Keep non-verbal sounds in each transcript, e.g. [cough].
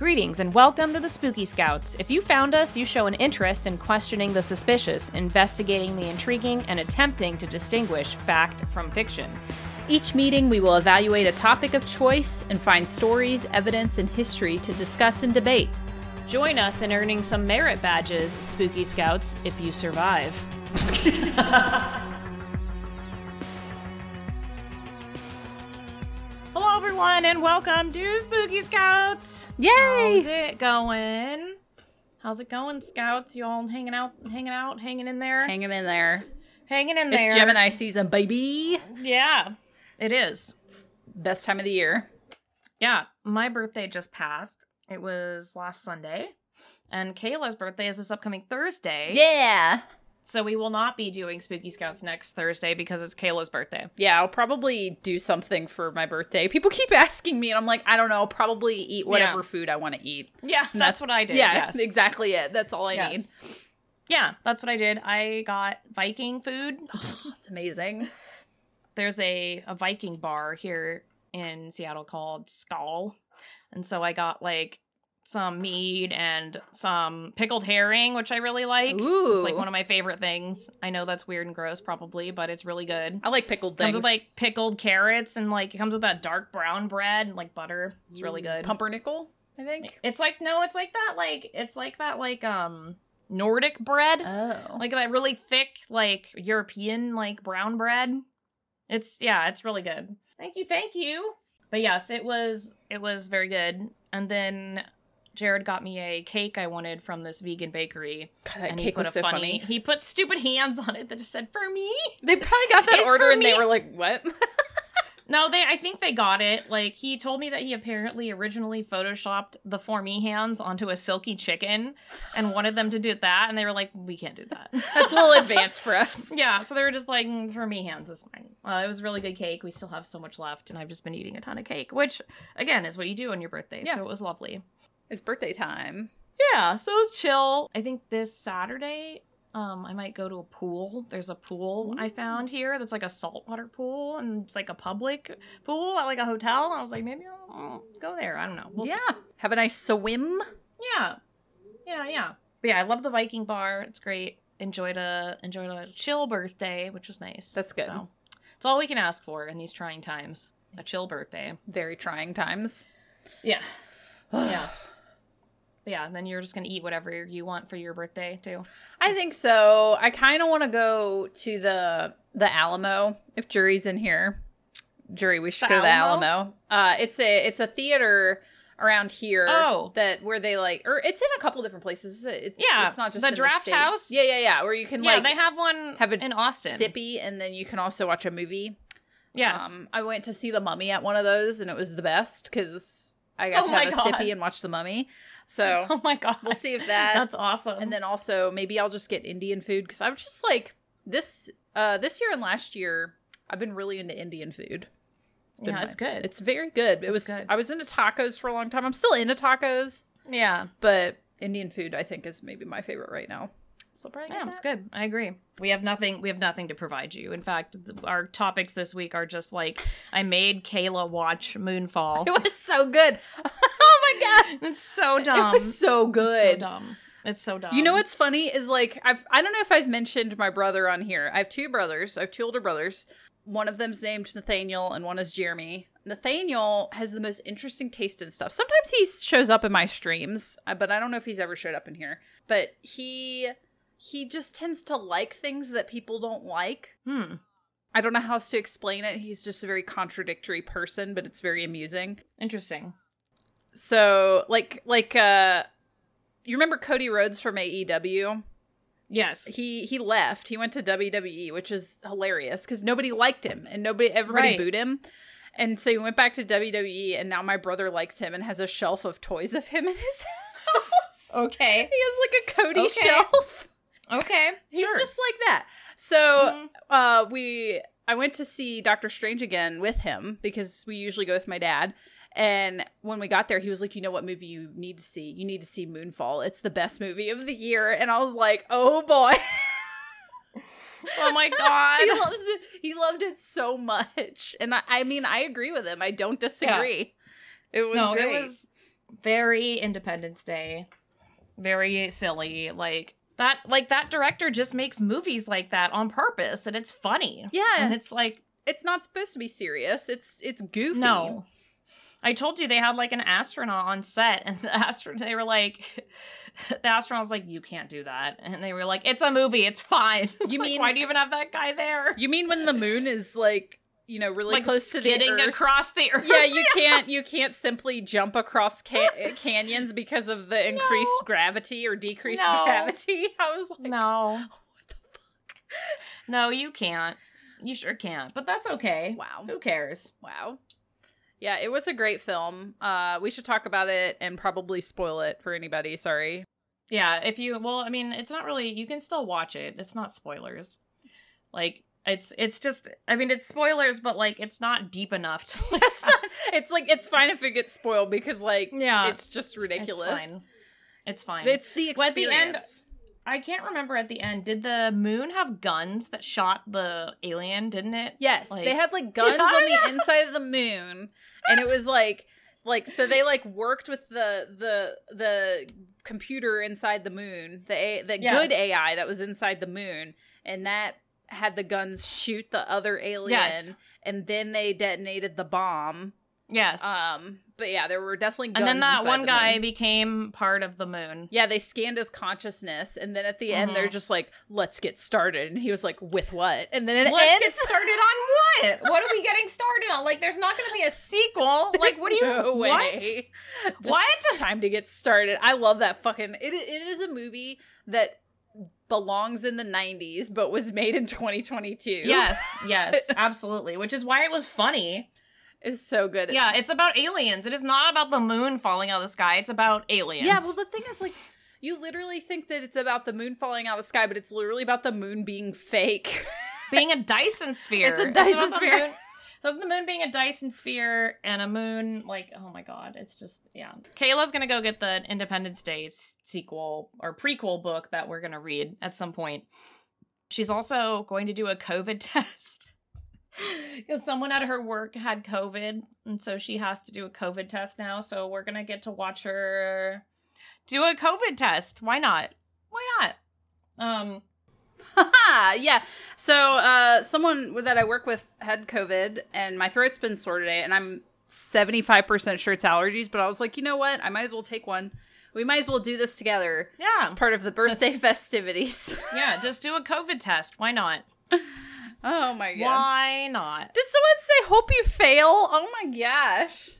Greetings and welcome to the Spooky Scouts. If you found us, you show an interest in questioning the suspicious, investigating the intriguing, and attempting to distinguish fact from fiction. Each meeting, we will evaluate a topic of choice and find stories, evidence, and history to discuss and debate. Join us in earning some merit badges, Spooky Scouts, if you survive. [laughs] everyone, and welcome to Spooky Scouts. Yay! How's it going? How's it going, Scouts? You all hanging out, hanging out, hanging in there, Hanging in there. hanging in there. It's Gemini season, baby. Yeah, it is. It's Best time of the year. Yeah, my birthday just passed. It was last Sunday, and Kayla's birthday is this upcoming Thursday. Yeah. So we will not be doing Spooky Scouts next Thursday because it's Kayla's birthday. Yeah, I'll probably do something for my birthday. People keep [laughs] asking me, and I'm like, I don't know. Probably eat whatever Yeah. food I want to eat. Yeah, that's, that's- what I did. yeah, yes. [laughs] exactly it. That's all I Yes. need. Yeah, that's what I did. I got Viking food. [sighs] Oh, it's amazing. There's a, a Viking bar here in Seattle called Skull. And so I got like some mead and some pickled herring, which I really like. It's like one of my favorite things. I know that's weird and gross, probably, but it's really good. I like pickled comes things. with like pickled carrots and like it comes with that dark brown bread and like butter. It's really good. Pumpernickel, I think. It's like no, it's like that like it's like that like um Nordic bread. Oh. like that really thick like European like brown bread. It's yeah, it's really good. Thank you, thank you. But yes, it was it was very good. And then Jared got me a cake I wanted from this vegan bakery. God, that and he cake put was a so funny, funny. he put stupid hands on it that just said for me. They probably got that [laughs] order and they were like, "What?" [laughs] No, they I think they got it. Like he told me that he apparently originally photoshopped the for me hands onto a silky chicken and wanted them to do that and they were like, We can't do that. [laughs] That's a little advanced for us. Yeah, so they were just like, "Mm, for me, hands is fine. Uh, it was a really good cake. We still have so much left, and I've just been eating a ton of cake, which, again, is what you do on your birthday. Yeah. So it was lovely. It's birthday time. Yeah, so it was chill. I think this Saturday, um, I might go to a pool. There's a pool I found here that's like a saltwater pool, and it's like a public pool at like a hotel. I was like, maybe I'll, I'll go there. I don't know. We'll see. yeah. Have a nice swim. Yeah. Yeah, yeah. But yeah, I love the Viking bar. It's great. Enjoyed a enjoyed a chill birthday, which was nice. That's good. So it's all we can ask for in these trying times. A chill birthday. Very trying times. Yeah. [sighs] yeah. Yeah, then you're just gonna eat whatever you want for your birthday too. I think so. I kind of want to go to the the Alamo if Jury's in here. Jury, we should The go to the Alamo? Uh, it's a it's a theater around here. Oh. that where they like, or it's in a couple different places. It's Yeah, it's not just the Draft state. House? Yeah, yeah, yeah. Where you can yeah, like they have one have a in Austin. sippy, and then you can also watch a movie. Yes. Um, I went to see the Mummy at one of those, and it was the best because I got Oh to my have a God. sippy and watch the Mummy. So [laughs] oh my god. we'll see if that. That's awesome. and then also maybe I'll just get Indian food because I'm just like this uh this year and last year I've been really into Indian food. It's been Yeah, it's good. It's very good. It It's was good. I was into tacos for a long time. I'm still into tacos, yeah. but Indian food I think is maybe my favorite right now. So probably Yeah, it's good. I agree. We have nothing. We have nothing to provide you. In fact, th- our topics this week are just like I made Kayla watch Moonfall. [laughs] It was so good. [laughs] oh my god. [laughs] It's so dumb. It was so It's good. so dumb. It's so dumb. You know what's funny is like I've I don't know if I've mentioned my brother on here. I have two brothers. I have two older brothers. One of them's named Nathaniel and one is Jeremy. Nathaniel has the most interesting taste in stuff. Sometimes he shows up in my streams, uh, but I don't know if he's ever showed up in here. But he he just tends to like things that people don't like. Hmm. I don't know how else to explain it. He's just a very contradictory person, but it's very amusing. Interesting. So, like like uh you remember Cody Rhodes from AEW? Yes. he he left. He went to WWE, which is hilarious because nobody liked him and nobody everybody Right. booed him. And so he went back to WWE, and now my brother likes him and has a shelf of toys of him in his [laughs] house. Okay. He has like a Cody Okay. shelf. Okay. He's sure. just like that. So Mhm. uh we I went to see Doctor Strange again with him because we usually go with my dad. And when we got there, he was like, "You know what movie you need to see? You need to see Moonfall. It's the best movie of the year." And I was like, "Oh boy." Oh my god. [laughs] he loves it. He loved it so much, and I, I mean, I agree with him. I don't disagree. It was no, great. it was very Independence Day, very silly. Like that, like that director just makes movies like that on purpose, and it's funny. Yeah. and it's like It's not supposed to be serious. It's it's goofy. no. I told you they had like an astronaut on set, and [laughs] the astronaut they were like, [laughs] the astronaut was like, "You can't do that," and they were like, "It's a movie, it's fine." [laughs] It's You like, mean- why do you even have that guy there? You mean when the moon is like, you know, really like close to the earth? across the earth. [laughs] yeah, you can't you can't simply jump across ca- [laughs] canyons because of the increased No. gravity or decreased No. gravity. [laughs] I was like, no, what the fuck? no, you can't. You sure can't, but that's okay. Wow. Who cares? Wow. Yeah, it was a great film. Uh we should talk about it and probably spoil it for anybody. Sorry. Yeah, if you well, I mean, it's not really you can still watch it. It's not spoilers. Like it's it's just I mean, it's spoilers, but like it's not deep enough to [laughs] [laughs] like, It's not, it's like it's fine if it gets spoiled because like Yeah. it's just ridiculous. It's fine. It's fine. It's the Well, at the end- experience. I can't remember at the end. Did the moon have guns that shot the alien? Didn't it? Yes, Like- they had like guns on the [laughs] inside of the moon, and it was like like so they like worked with the the the computer inside the moon, the A, the Yes. good AI that was inside the moon, and that had the guns shoot the other alien, Yes. and then they detonated the bomb. Yes. Um, but yeah, there were definitely guns and then that one the guy moon. became part of the moon. Yeah, they scanned his consciousness, and then at the end, they're Mhm. just like, "Let's get started," and he was like, "With what?" And then it Let's ends. get started on what? [laughs] What are we getting started on? Like, there's not going to be a sequel. [laughs] like, what do you? no what? way. Just What? time to get started? I love that fucking. It, it is a movie that belongs in the 90s, but was made in 2022. Yes, yes, [laughs] absolutely. Which is why it was funny. it's so good. Yeah, it's about aliens. It is not about the moon falling out of the sky. It's about aliens. yeah. Well, the thing is, like, you literally think that it's about the moon falling out of the sky, but it's literally about the moon being fake. being a [laughs] Dyson sphere. It's a Dyson the sphere. So the moon being a Dyson sphere and a moon, like, oh my god, it's just yeah. Kayla's gonna go get the Independence Day sequel or prequel book that we're gonna read at some point. She's also going to do a COVID [laughs] test because someone at her work had COVID, and so she has to do a COVID test now. So we're gonna get to watch her do a COVID test. Why not? Why not? Um, [laughs] yeah. So, uh, someone that I work with had COVID, and my throat's been sore today, and I'm 75% sure it's allergies, but I was like, you know what? I might as well take one. We might as well do this together yeah, as part of the birthday [laughs] festivities. [laughs] yeah, just do a COVID test. Why not? oh my god. Why not? Did someone say, hope you fail? Oh my gosh.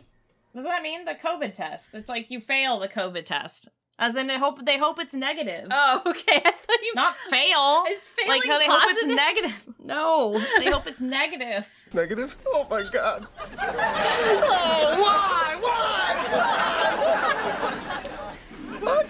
Does that mean the COVID test? It's like you fail the COVID test, as in they hope they hope it's negative, Oh, [laughs] okay. I thought you not fail. Is failing like how they hope it's negative. [laughs] No, they hope it's negative. Negative? Oh my god. [laughs] Oh, why? Why? what?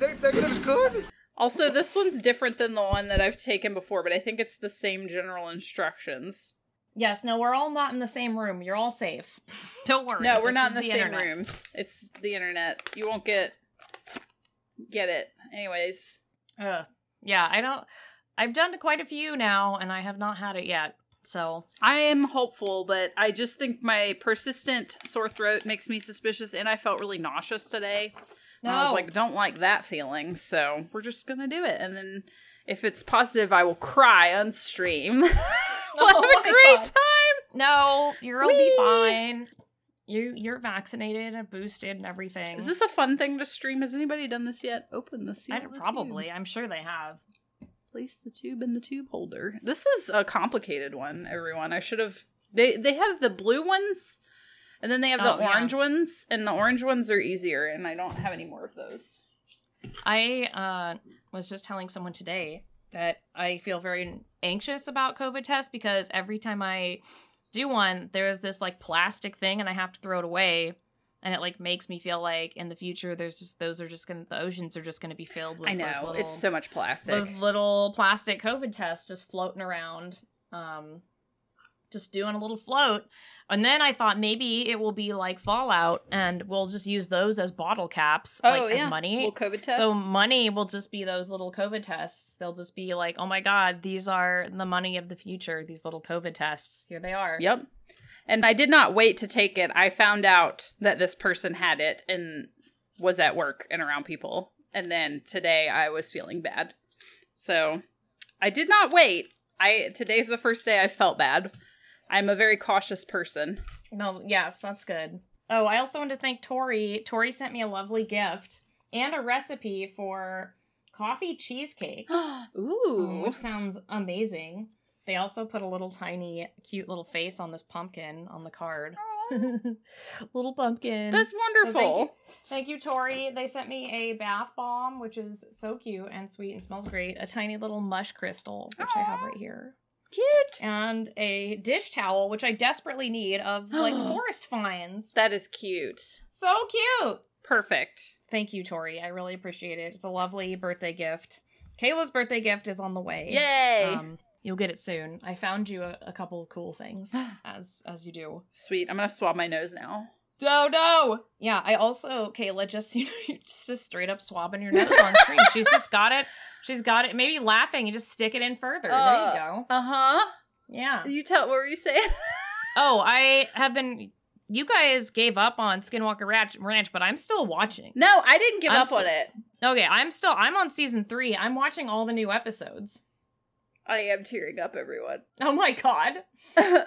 Ne- negative's good? Also, this one's different than the one that I've taken before, but I think it's the same general instructions. Yes, no, we're all not in the same room. You're all safe. [laughs] Don't worry. No, we're not in the, same internet. room. It's the internet. You won't get get it. Anyways, Ugh. Yeah, I don't. I've done quite a few now, and I have not had it yet. So I am hopeful, but I just think my persistent sore throat makes me suspicious, and I felt really nauseous today. And I was like, don't like that feeling, so we're just gonna do it. And then if it's positive, I will cry on stream. [laughs] [laughs] we'll [laughs] Oh have a great God. time. no, you'll Whee! be fine. You you're vaccinated and boosted and everything. Is this a fun thing to stream? Has anybody done this yet? Open the seal. I, the probably. tube. I'm sure they have. place the tube in the tube holder. This is a complicated one, everyone. I should have. They they have the blue ones, and then they have the Oh, yeah. orange ones, and the orange ones are easier, and I don't have any more of those. I uh, was just telling someone today that I feel very anxious about COVID tests because every time I do one, there's this like plastic thing and I have to throw it away. And it like makes me feel like in the future, there's just those are just gonna the oceans are just gonna be filled with I know little, it's so much plastic. those little plastic COVID tests just floating around, um, just doing a little float. And then I thought maybe it will be like Fallout, and we'll just use those as bottle caps, oh, like as money. Well, COVID tests. So money will just be those little COVID tests. They'll just be like, oh my god, these are the money of the future. These little COVID tests. Here they are. Yep. And I did not wait to take it. I found out that this person had it and was at work and around people. And then today I was feeling bad. So I did not wait. I today's the first day I felt bad. I'm a very cautious person. No, yes, that's good. Oh, I also want to thank Tori. Tori sent me a lovely gift and a recipe for coffee cheesecake, [gasps] Ooh. Oh, which sounds amazing. They also put a little tiny, cute little face on this pumpkin on the card. [laughs] little pumpkin. That's So thank wonderful. you, thank you, Tori. They sent me a bath bomb, which is so cute and sweet and smells great. A tiny little mush crystal, which I have right here, Cute. and a dish towel, which I desperately need of like [gasps] forest finds. That is cute. So cute. Perfect. Thank you, Tori. I really appreciate it. It's a lovely birthday gift. Kayla's birthday gift is on the way. Yay. Um, you'll get it soon. I found you a, a couple of cool things, [gasps] as as you do. Sweet. I'm gonna swab my nose now. No, no. Yeah, I also Kayla just [laughs] you know you're just, just straight up swabbing your nose on stream. She's just got it. She's got it. Maybe laughing and just stick it in further. there Uh, you go. Uh huh. Yeah. You tell. What were you saying? [laughs] Oh, I have been. You guys gave up on Skinwalker Ranch, Ranch but I'm still watching. no, I didn't give I'm up so- on it. Okay, I'm still. I'm on season three. I'm watching all the new episodes. I am tearing up, everyone. Oh my god. [laughs]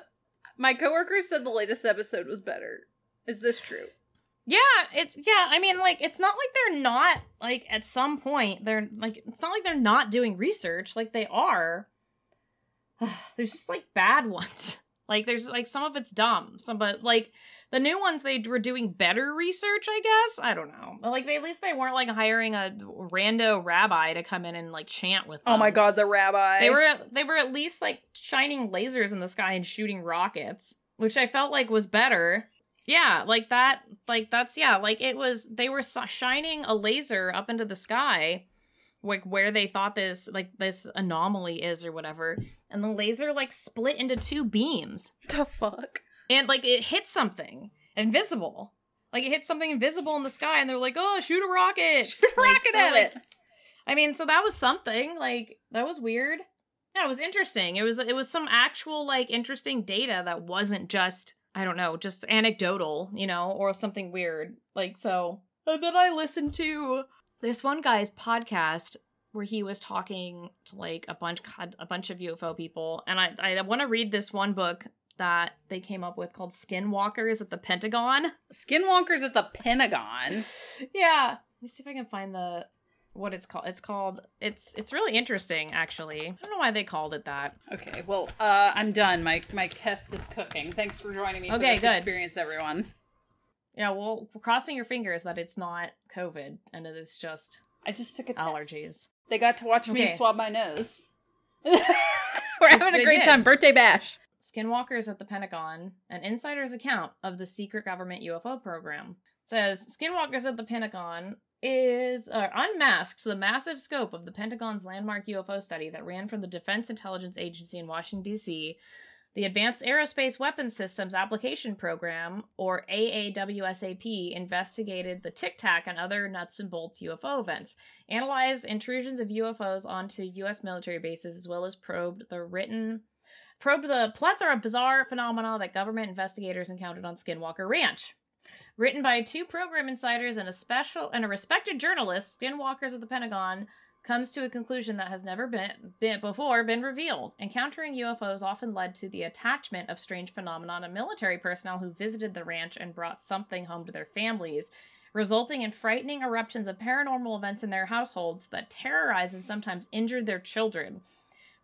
my coworkers said the latest episode was better. Is this true? Yeah, it's yeah, I mean like it's not like they're not like at some point they're like it's not like they're not doing research, like they are. [sighs] there's just like bad [laughs] ones. Like there's like some of it's dumb. Some but like the new ones they were doing better research, I guess. I don't know. But, like they at least they weren't like hiring a rando rabbi to come in and like chant with them. Oh my god, the rabbi. They were they were at least like shining lasers in the sky and shooting rockets, which I felt like was better. Yeah, like that like that's yeah, like it was they were shining a laser up into the sky like where they thought this like this anomaly is or whatever, and the laser like split into two beams the fuck. and like it hit something invisible. Like it hit something invisible in the sky and they're like, "Oh, shoot a rocket." Shoot a Like, rocket so, at like, it. I mean, so that was something. Like that was weird. Yeah, it was interesting. It was it was some actual like interesting data that wasn't just I don't know, just anecdotal, you know, or something weird. Like so. And then I listened to this one guy's podcast where he was talking to like a bunch a bunch of UFO people, and I I want to read this one book that they came up with called Skinwalkers at the Pentagon. Skinwalkers at the Pentagon. [laughs] Yeah. Let me see if I can find the what it's called. It's called it's it's really interesting actually. I don't know why they called it that. Okay, well, uh, I'm done. My my test is cooking. Thanks for joining me for Okay, this good. experience, everyone. Yeah, well, we're crossing your fingers that it's not COVID and it is just I just took a test. allergies. They got to watch me swab my nose. [laughs] We're having a great did. time. Birthday bash. Skinwalkers at the Pentagon, an insider's account of the secret government UFO program, says Skinwalkers at the Pentagon is uh, unmasks the massive scope of the Pentagon's landmark UFO study that ran from the Defense Intelligence Agency in Washington, D.C., the Advanced Aerospace Weapons Systems Application Program, or AAWSAP, investigated the Tic Tac and other nuts and bolts UFO events, analyzed intrusions of UFOs onto U.S. military bases, as well as probed the written probed the plethora of bizarre phenomena that government investigators encountered on Skinwalker Ranch. Written by two program insiders and a special and a respected journalist, Skinwalkers of the Pentagon comes to a conclusion that has never been, been before been revealed. Encountering UFOs often led to the attachment of strange phenomena to military personnel who visited the ranch and brought something home to their families, resulting in frightening eruptions of paranormal events in their households that terrorized and sometimes injured their children.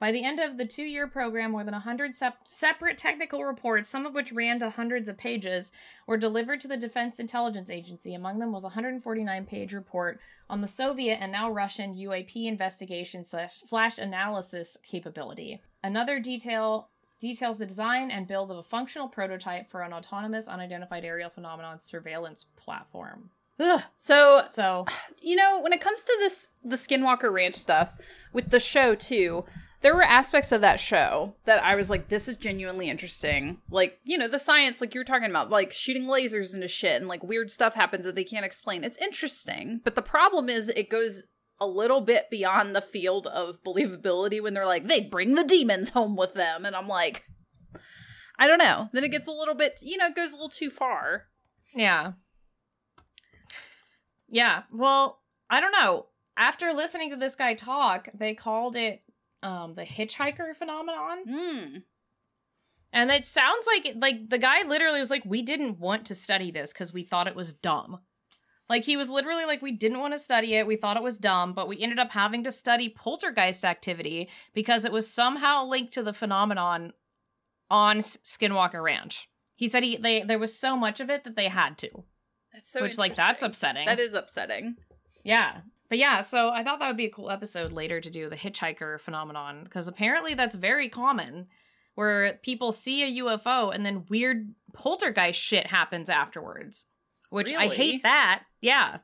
By the end of the two year program, more than 100 sep- separate technical reports, some of which ran to hundreds of pages, were delivered to the Defense Intelligence Agency. Among them was a 149 page report on the Soviet and now Russian UAP investigation slash, slash analysis capability. Another detail details the design and build of a functional prototype for an autonomous unidentified aerial phenomenon surveillance platform. Ugh. So So, you know, when it comes to this the Skinwalker Ranch stuff with the show too, there were aspects of that show that I was like, this is genuinely interesting. Like, you know, the science, like you were talking about, like shooting lasers into shit and like weird stuff happens that they can't explain. It's interesting. But the problem is it goes a little bit beyond the field of believability when they're like, they bring the demons home with them. And I'm like, I don't know. Then it gets a little bit, you know, it goes a little too far. Yeah. Yeah. Well, I don't know. After listening to this guy talk, they called it um the hitchhiker phenomenon. Hmm. And it sounds like like the guy literally was like, "We didn't want to study this because we thought it was dumb." Like he was literally like, "We didn't want to study it. We thought it was dumb, but we ended up having to study poltergeist activity because it was somehow linked to the phenomenon on Skinwalker Ranch." He said he they there was so much of it that they had to, That's so which like that's upsetting. That is upsetting. Yeah. But yeah, so I thought that would be a cool episode later to do the hitchhiker phenomenon because apparently that's very common where people see a UFO and then weird poltergeist shit happens afterwards. Which I hate that. Yeah.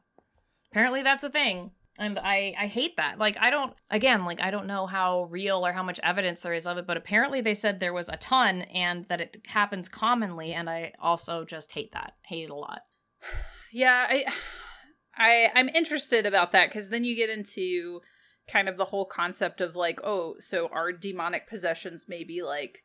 Apparently that's a thing. And I I hate that. Like I don't again, like I don't know how real or how much evidence there is of it, but apparently they said there was a ton and that it happens commonly and I also just hate that. Hate it a lot. [sighs] Yeah, I I I'm interested about that cuz then you get into kind of the whole concept of like, oh, so are demonic possessions maybe like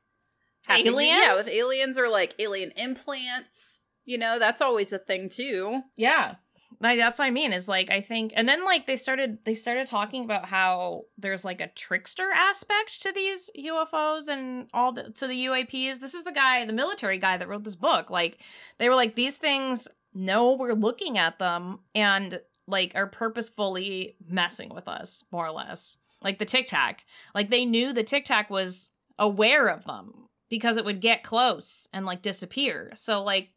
Aliens? Yeah, with aliens or like alien implants. You know, that's always a thing too. Yeah. Like that's what I mean is like I think and then like they started they started talking about how there's like a trickster aspect to these UFOs and all the to the UAPs. This is the guy, the military guy that wrote this book. Like they were like these things know we're looking at them and like are purposefully messing with us more or less. Like the Tic Tac. Like they knew the Tic Tac was aware of them because it would get close and like disappear. So like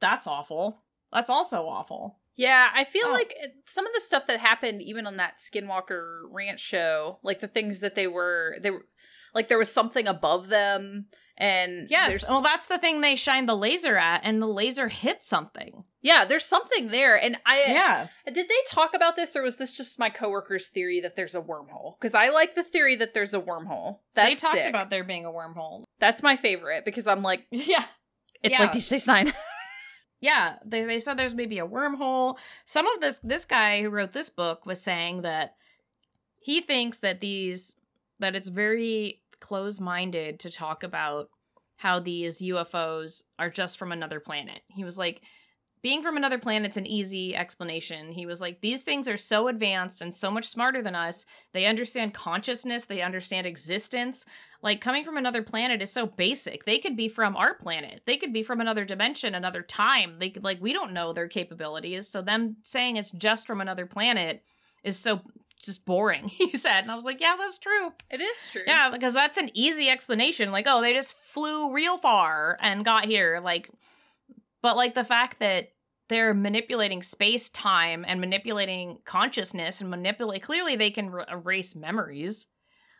that's awful. That's also awful. Yeah, I feel Oh. like uh, some of the stuff that happened even on that Skinwalker Ranch show, like the things that they were they were like there was something above them and Yes. Well, that's the thing they shined the laser at, and the laser hit something. yeah, there's something there and I Yeah. Did they talk about this, or was this just my coworker's theory that there's a wormhole? Because I like the theory that there's a wormhole. That's they talked sick. about there being a wormhole. That's my favorite because I'm like, [laughs] Yeah. it's Yeah. like Deep Space Nine. [laughs] Yeah. They, they said there's maybe a wormhole. Some of this this guy who wrote this book was saying that he thinks that these that it's very close-minded to talk about how these UFOs are just from another planet. He was like being from another planet's an easy explanation. He was like, these things are so advanced and so much smarter than us. They understand consciousness, they understand existence. Like, coming from another planet is so basic. They could be from our planet, they could be from another dimension, another time. They could, like, we don't know their capabilities. So, them saying it's just from another planet is so just boring, [laughs] he said. And I was like, yeah, that's true. It is true. Yeah, because that's an easy explanation. Like, oh, they just flew real far and got here. Like, but like the fact that they're manipulating space time and manipulating consciousness and manipulate clearly they can r erase memories.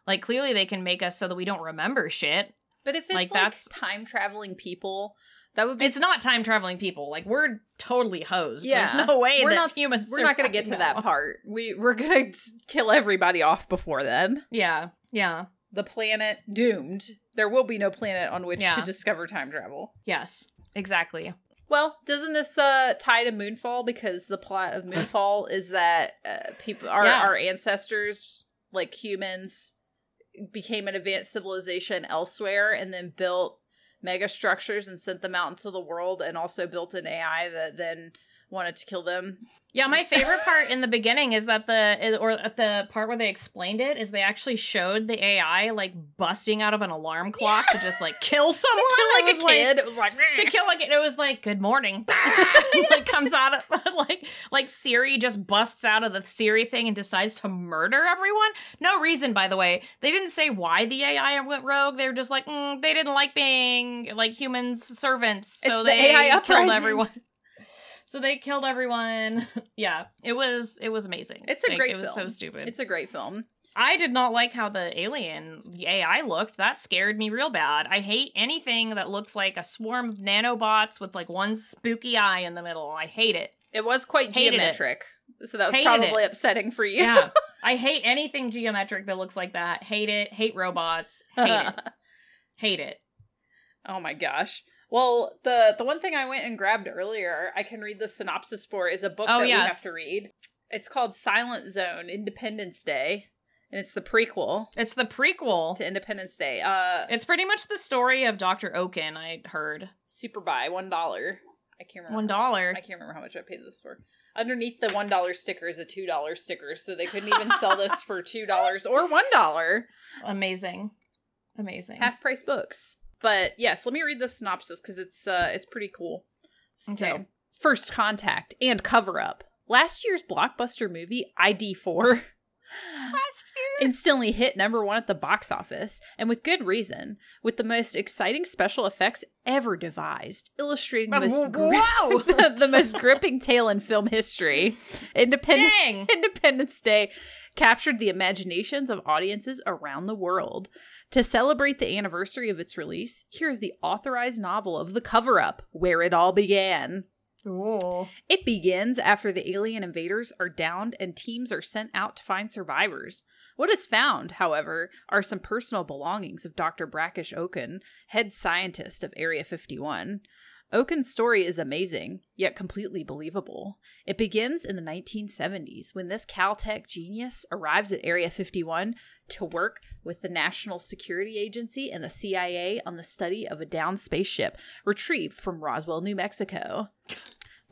Like, clearly they can make us so that we don't remember shit. But if it's Like, like, that's- time traveling people, that would be. It's not time traveling people. Like, we're totally hosed. Yeah, There's no way We're that not. humans. We're not going to get to that part. We we're going to kill everybody off before then. Yeah, yeah, The planet doomed. There will be no planet on which Yeah. to discover time travel. yes, exactly. Well, doesn't this uh, tie to Moonfall? Because the plot of [laughs] Moonfall is that uh, people, our Yeah. our ancestors, like humans, became an advanced civilization elsewhere, and then built mega structures and sent them out into the world, and also built an AI that then wanted to kill them. Yeah, my favorite part in the beginning is that the or at the part where they explained it is they actually showed the AI like busting out of an alarm clock to just like kill someone. [laughs] to kill like a kid, it was like to kill like it was like good morning. [laughs] [laughs] like comes out of like like Siri just busts out of the Siri thing and decides to murder everyone. No reason, by the way. They didn't say why the AI went rogue. They were just like mm, they didn't like being like humans servants, so It's the they AI killed uprising. everyone. So they killed everyone. [laughs] yeah, it was it was amazing. It's a Like, great It was so stupid. it's a great film. I did not like how the alien, the AI looked. That scared me real bad. I hate anything that looks like a swarm of nanobots with like one spooky eye in the middle. I hate it. It was quite Hated it. geometric, so that was Hated probably it. upsetting for you. Yeah. [laughs] I hate anything geometric that looks like that. Hate it. Hate robots. Hate it. [laughs] Hate it. Oh my gosh. Well, the the one thing I went and grabbed earlier, I can read the synopsis for is a book Oh, that we have to read. It's called Silent Zone: Independence Day. and it's the prequel It's the prequel. to Independence Day. Uh, It's pretty much the story of Dr. Okun, I heard. super buy one dollar. I can't remember. One dollar. I can't remember how much I paid this for. Underneath the one dollar sticker is a two dollar sticker, so they couldn't even sell this [laughs] for two dollars or one dollar. Amazing. Amazing. Half price books. But yes, let me read the synopsis because it's uh it's pretty cool. So Okay. first contact and cover up. Last year's blockbuster movie ID four [laughs] Last year. instantly hit number one at the box office, and with good reason, with the most exciting special effects ever devised, illustrating the most, gri- Wow. [laughs] the most gripping tale in film history. Dang. Independence Day captured the imaginations of audiences around the world. To celebrate the anniversary of its release, here is the authorized novel of The Cover Up, Where It All Began. Ooh. It begins after the alien invaders are downed and teams are sent out to find survivors. What is found, however, are some personal belongings of Dr. Brackish Okun, head scientist of Area 51. Okun's story is amazing, yet completely believable. It begins in the 1970s when this Caltech genius arrives at Area 51 to work with the National Security Agency and the CIA on the study of a downed spaceship retrieved from Roswell, New Mexico.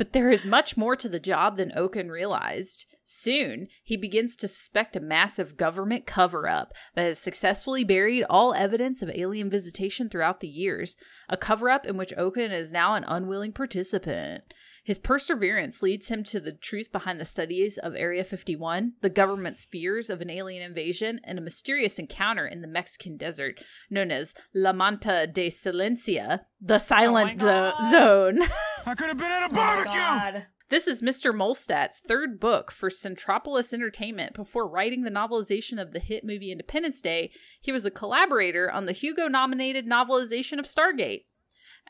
But there is much more to the job than Okun realized. Soon, he begins to suspect a massive government cover up that has successfully buried all evidence of alien visitation throughout the years, a cover up in which Okun is now an unwilling participant. His perseverance leads him to the truth behind the studies of Area 51, the government's fears of an alien invasion, and a mysterious encounter in the Mexican desert known as La Manta de Silencia, the oh silent zo- God. zone. [laughs] I could have been at a Oh God. This is Mr. Molstad's third book for Centropolis Entertainment. Before writing the novelization of the hit movie Independence Day, he was a collaborator on the Hugo nominated novelization of Stargate.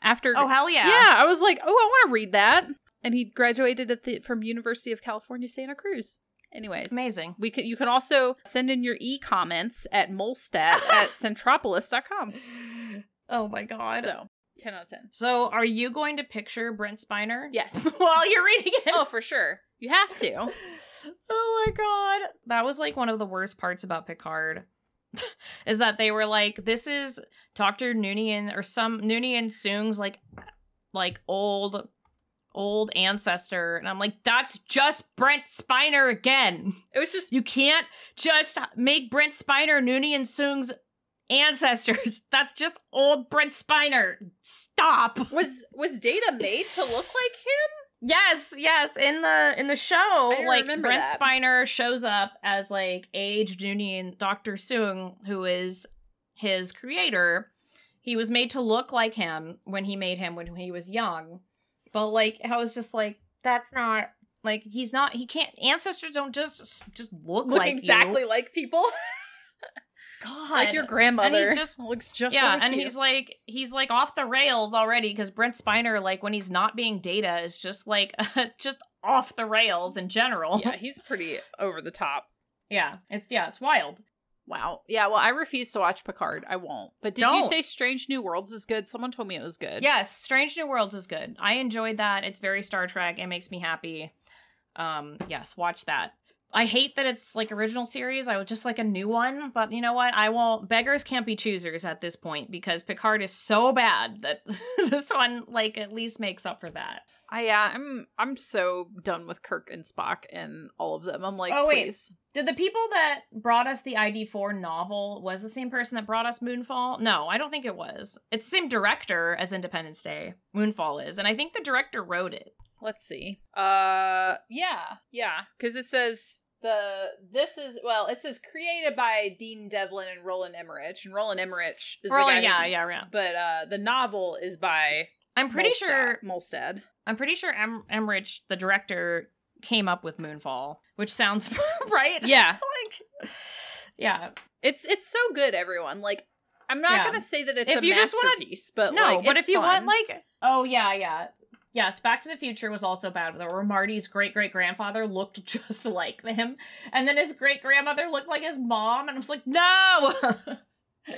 After Oh hell yeah. yeah, I was like, "Oh, I want to read that." And he graduated at the from University of California Santa Cruz. Anyways, Amazing. we could you can also send in your e comments at molstad at [laughs] centropolis.com. Oh my god. So, 10 out of 10. So, are you going to picture Brent Spiner? Yes. [laughs] While you're reading it. oh, for sure. You have to. [laughs] Oh my god. That was like one of the worst parts about Picard. [laughs] is that they were like, this is Dr. Noonien or some Noonien Soong's like like old old ancestor. And I'm like, that's just Brent Spiner again. It was just You can't just make Brent Spiner Noonien Soong's ancestors. [laughs] That's just old Brent Spiner. Stop. [laughs] was was Data made to look like him? Yes, yes. In the in the show, like Brent that. Spiner shows up as like aged Union Doctor Soong, who is his creator. He was made to look like him when he made him when he was young. But like I was just like, that's not like he's not he can't ancestors don't just just look, Look like exactly you. like people. [laughs] God. like your grandmother. And he's just- looks just yeah, like and you. he's like he's like off the rails already because Brent Spiner, like when he's not being Data, is just like [laughs] just off the rails in general. yeah, [laughs] he's pretty over the top. yeah, it's yeah, it's wild. Wow. Yeah, well, I refuse to watch Picard. I won't. But did you Don't. say Strange New Worlds is good? Someone told me it was good. Yes, Strange New Worlds is good. I enjoyed that. It's very Star Trek. It makes me happy. Um, yes, watch that. I hate that it's like original series. I would just like a new one, but you know what? I won't. Beggars can't be choosers at this point because Picard is so bad that [laughs] this one like at least makes up for that. I yeah, I'm I'm so done with Kirk and Spock and all of them. I'm like, Oh, wait. please. Did the people that brought us the ID4 novel was the same person that brought us Moonfall? No, I don't think it was. It's the same director as Independence Day. Moonfall is, and I think the director wrote it. Let's see. Uh yeah, yeah. Cause it says the this is well, it says created by Dean Devlin and Roland Emmerich. And Roland Emmerich is the Roland, guy yeah, who- yeah, yeah. But uh the novel is by I'm pretty Molstad- sure. Molstad. I'm pretty sure em- Emmerich, the director, came up with Moonfall, which sounds [laughs] right. Yeah. [laughs] like, yeah. It's it's so good, everyone. Like I'm not Yeah. gonna say that it's If a you just wanna- masterpiece, but no, like, but if you want like, oh yeah, yeah, yes, Back to the Future was also bad. Where Marty's great great grandfather looked [laughs] just like him, and then his great grandmother looked like his mom, and I was like, no.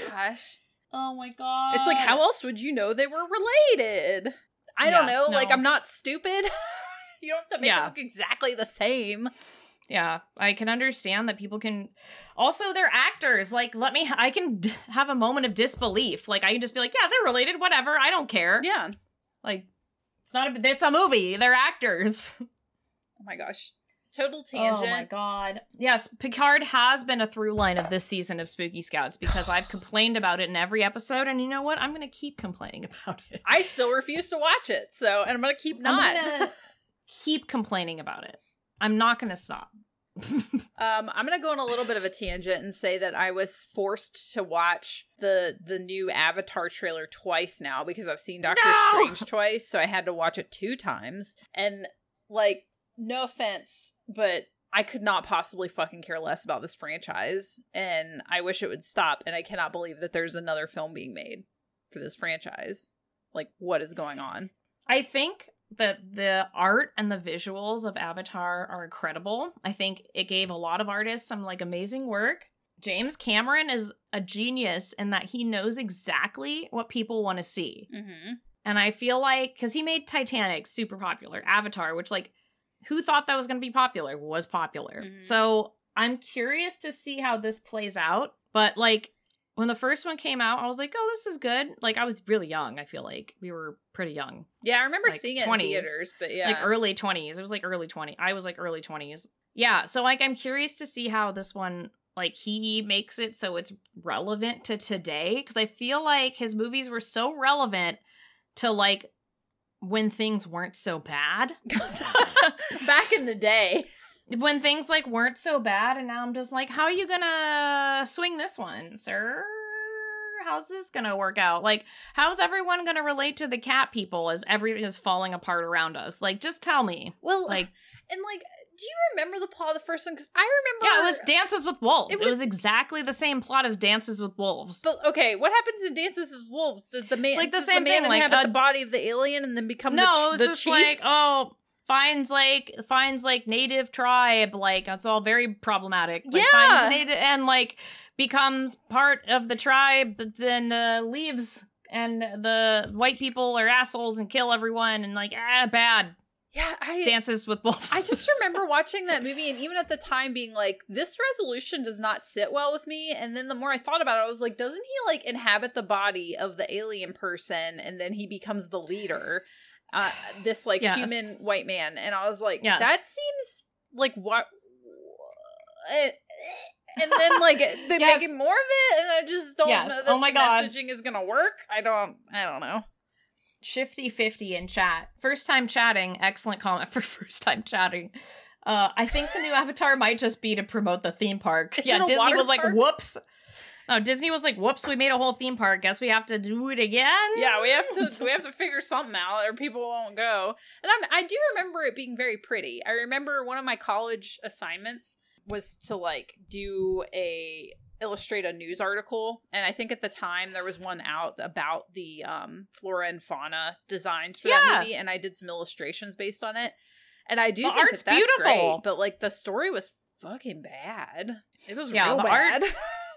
gosh. oh my god. It's like how else would you know they were related? I don't know. Like. I'm not stupid. [laughs] you don't have to make Yeah. them look exactly the same. yeah, I can understand that people can. Also, they're actors. Like, let me. I can d- have a moment of disbelief. Like, I can just be like, yeah, they're related. Whatever. I don't care. Yeah. Like, it's not a. It's a movie. They're actors. [laughs] Oh my gosh. Total tangent. Oh my god. Yes, Picard has been a through line of this season of Spooky Scouts because I've [sighs] complained about it in every episode, and you know what? I'm gonna keep complaining about it. I still refuse to watch it. So, and I'm going to keep not. I'm gonna [laughs] keep complaining about it. I'm not gonna stop. Um, I'm gonna go on a little bit of a tangent and say that I was forced to watch the the new Avatar trailer twice now because I've seen Doctor No! Strange twice, so I had to watch it two times. And like, no offense, but I could not possibly fucking care less about this franchise, and I wish it would stop. And I cannot believe that there's another film being made for this franchise. Like, what is going on? I think that the art and the visuals of Avatar are incredible. I think it gave a lot of artists some like amazing work. James Cameron is a genius in that he knows exactly what people want to see. Mm-hmm. And I feel like cuz he made Titanic super popular, Avatar, which like who thought that was going to be popular was popular. Mhm. So, I'm curious to see how this plays out, but like when the first one came out, I was like, "Oh, this is good." Like I was really young, I feel like. We were pretty young Yeah, I remember Like, seeing it 20s. in theaters, but yeah, like early 20s it was like early 20 i was like early 20s yeah so like i'm curious to see how this one like he makes it so it's relevant to today because i feel like his movies were so relevant to like when things weren't so bad [laughs] back in the day. When things like weren't so bad and now i'm just like how are you gonna swing this one sir how's this gonna work out like how's everyone gonna relate to the cat people as everything is falling apart around us like just tell me Well, [sighs] like and like, do you remember the plot of the first one? Because I remember. Yeah, it was Dances with Wolves. It It was, was- exactly the same plot as Dances with Wolves. But okay, what happens in Dances with Wolves? Does the man like the same the man thing, like, uh, the body of the alien and then become no, the, ch- it was the just chief? like oh, finds like finds like native tribe, like it's all very problematic. Like, Yeah. finds native and like becomes part of the tribe, but then uh, leaves, and the white people are assholes and kill everyone, and like ah, bad. yeah, I Dances with Wolves. I just [laughs] remember watching that movie and even at the time being like, this resolution does not sit well with me. And then the more I thought about it, I was like, doesn't he like inhabit the body of the alien person and then he becomes the leader? Uh, this like Yes. human white man. And I was like, Yes. that seems like what. eh, And then like [laughs] they're Yes. making more of it, and I just don't Yes. know that Oh my the God. messaging is gonna work. I don't. I don't know. Shifty 50 in chat. First time chatting. Excellent comment [laughs] for first time chatting. Uh, I think the new Avatar might just be to promote the theme park. Is yeah, Disney was like, whoops. No, Disney was like, whoops, we made a whole theme park. Guess we have to do it again. Yeah, we have to [laughs] we have to figure something out, or people won't go. And I'm, I do remember it being very pretty. I remember one of my college assignments was to like do a illustrate a news article, and I think at the time there was one out about the um, flora and fauna designs for Yeah. that movie, and I did some illustrations based on it. And I do The think that that's beautiful. great, but like the story was fucking bad. It was Yeah, real bad. [laughs]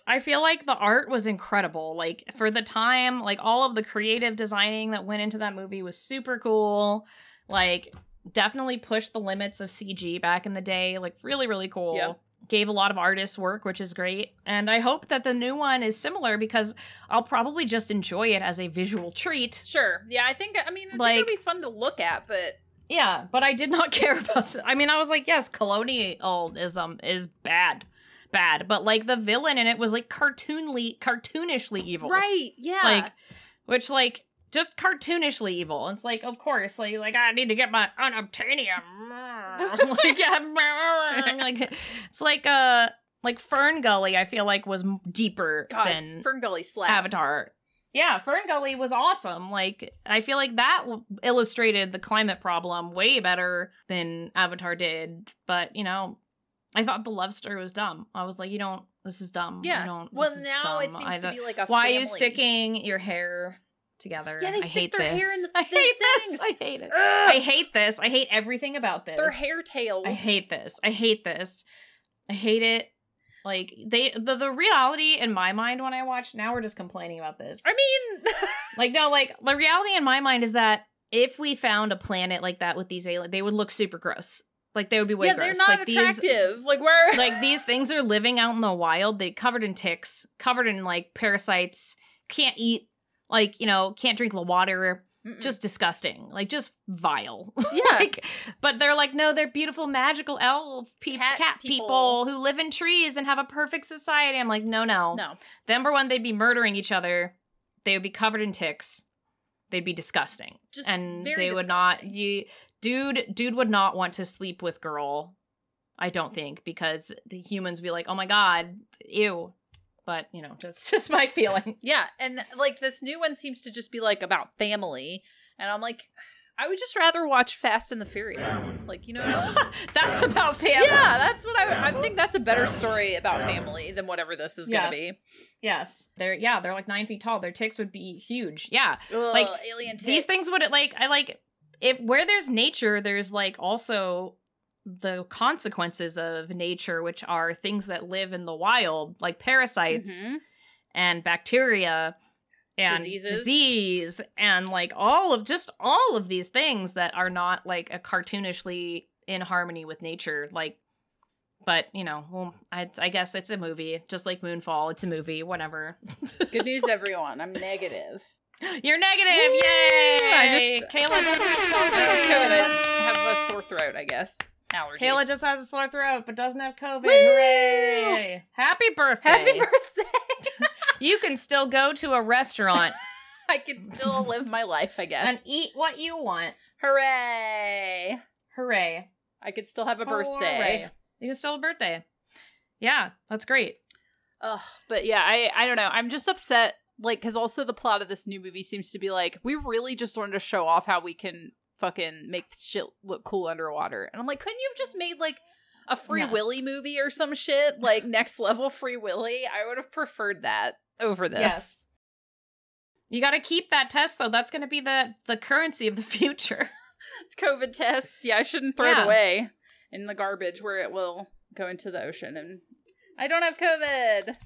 I feel like the art was incredible. Like for the time, like all of the creative designing that went into that movie was super cool. Like definitely pushed the limits of CG back in the day. Like really, really cool. Gave a lot of artists work, which is great. And I hope that the new one is similar because I'll probably just enjoy it as a visual treat. sure, yeah, I think I mean I Like- it'll be fun to look at, but Yeah, but I did not [laughs] care about I mean, I was like, yes, colonialism is um, bad. Bad. But like the villain in it was like cartoonly cartoonishly evil. right, yeah, like which like just cartoonishly evil. It's like, of course, like like I need to get my unobtainium. [laughs] [laughs] like, yeah, [laughs] like it's like uh like Fern Gully. I feel like was deeper God, than Fern Gully slaps. Avatar. Yeah, Fern Gully was awesome. Like I feel like that w- illustrated the climate problem way better than Avatar did. But you know, I thought the love story was dumb. I was like, you don't. This is dumb. I Yeah. don't. Well, this is now it seems to be like a why are you sticking your hair together? Yeah, they I stick hate their this. hair in the- I hate things. this. I hate it. Ugh. I hate this. I hate everything about this. Their hair tails. I hate this. I hate this. I hate it. Like they the the reality in my mind when I watch now we're just complaining about this. I mean, [laughs] Like no, like the reality in my mind is that if we found a planet like that with these aliens, they would look super gross. Like they would be way yeah, gross. they're not like, these- attractive. like where? [laughs] like these [laughs] things are living out in the wild. They covered in ticks, covered in like parasites. Can't eat. Like you know, can't drink the water. Mm-mm. Just disgusting. Like just vile. [laughs] yeah. like, but they're like, no, they're beautiful, magical elf pe- Cat cat, people. people. who live in trees and have a perfect society. I'm like, no, no. no. Number one, they'd be murdering each other. They would be covered in ticks. They'd be disgusting, Just and they would not. You, dude, dude would not want to sleep with girl. I don't think because the humans would be like, oh my god, ew. But you know, that's [laughs] just my feeling. Yeah, and like this new one seems to just be like about family, and I'm like, I would just rather watch Fast and the Furious. Like, you know, what I mean? [laughs] that's about family. yeah, that's what I. I think that's a better story about family than whatever this is gonna be. Yes, they're yeah, they're like nine feet tall. Their ticks would be huge. Yeah, be. Like, Ugh, alien these things would like I like if where there's nature, there's like also the consequences of nature, which are things that live in the wild, like parasites Mhm. and bacteria and Diseases. disease and like all of just all of these things that are not like a cartoonishly in harmony with nature like but you know well I, I guess it's a movie just like moonfall it's a movie whatever Good news, [laughs] everyone. I'm negative. You're negative Woo! yay I just- kayla doesn't have I don't have COVID. Just have a sore throat, I guess. Allergies. Kayla just has a sore throat but doesn't have COVID. Woo! Hooray! Happy birthday! Happy birthday! [laughs] [laughs] You can still go to a restaurant [laughs] I can still live my life, I guess, and eat what you want. Hooray! Hooray! I could still have a birthday. Hooray. You can still have a birthday. Yeah, that's great. Ugh, but yeah, I I don't know. I'm just upset, like, because also the plot of this new movie seems to be like we really just wanted to show off how we can fucking make shit look cool underwater, and I'm like, couldn't you have just made like a Free Yes. Willy movie or some shit, like next level Free Willy? I would have preferred that over this. Yes. You got to keep that test though. That's going to be the the currency of the future. [laughs] COVID tests. Yeah, I shouldn't throw it away in the garbage where it will go into the ocean. And I don't have COVID.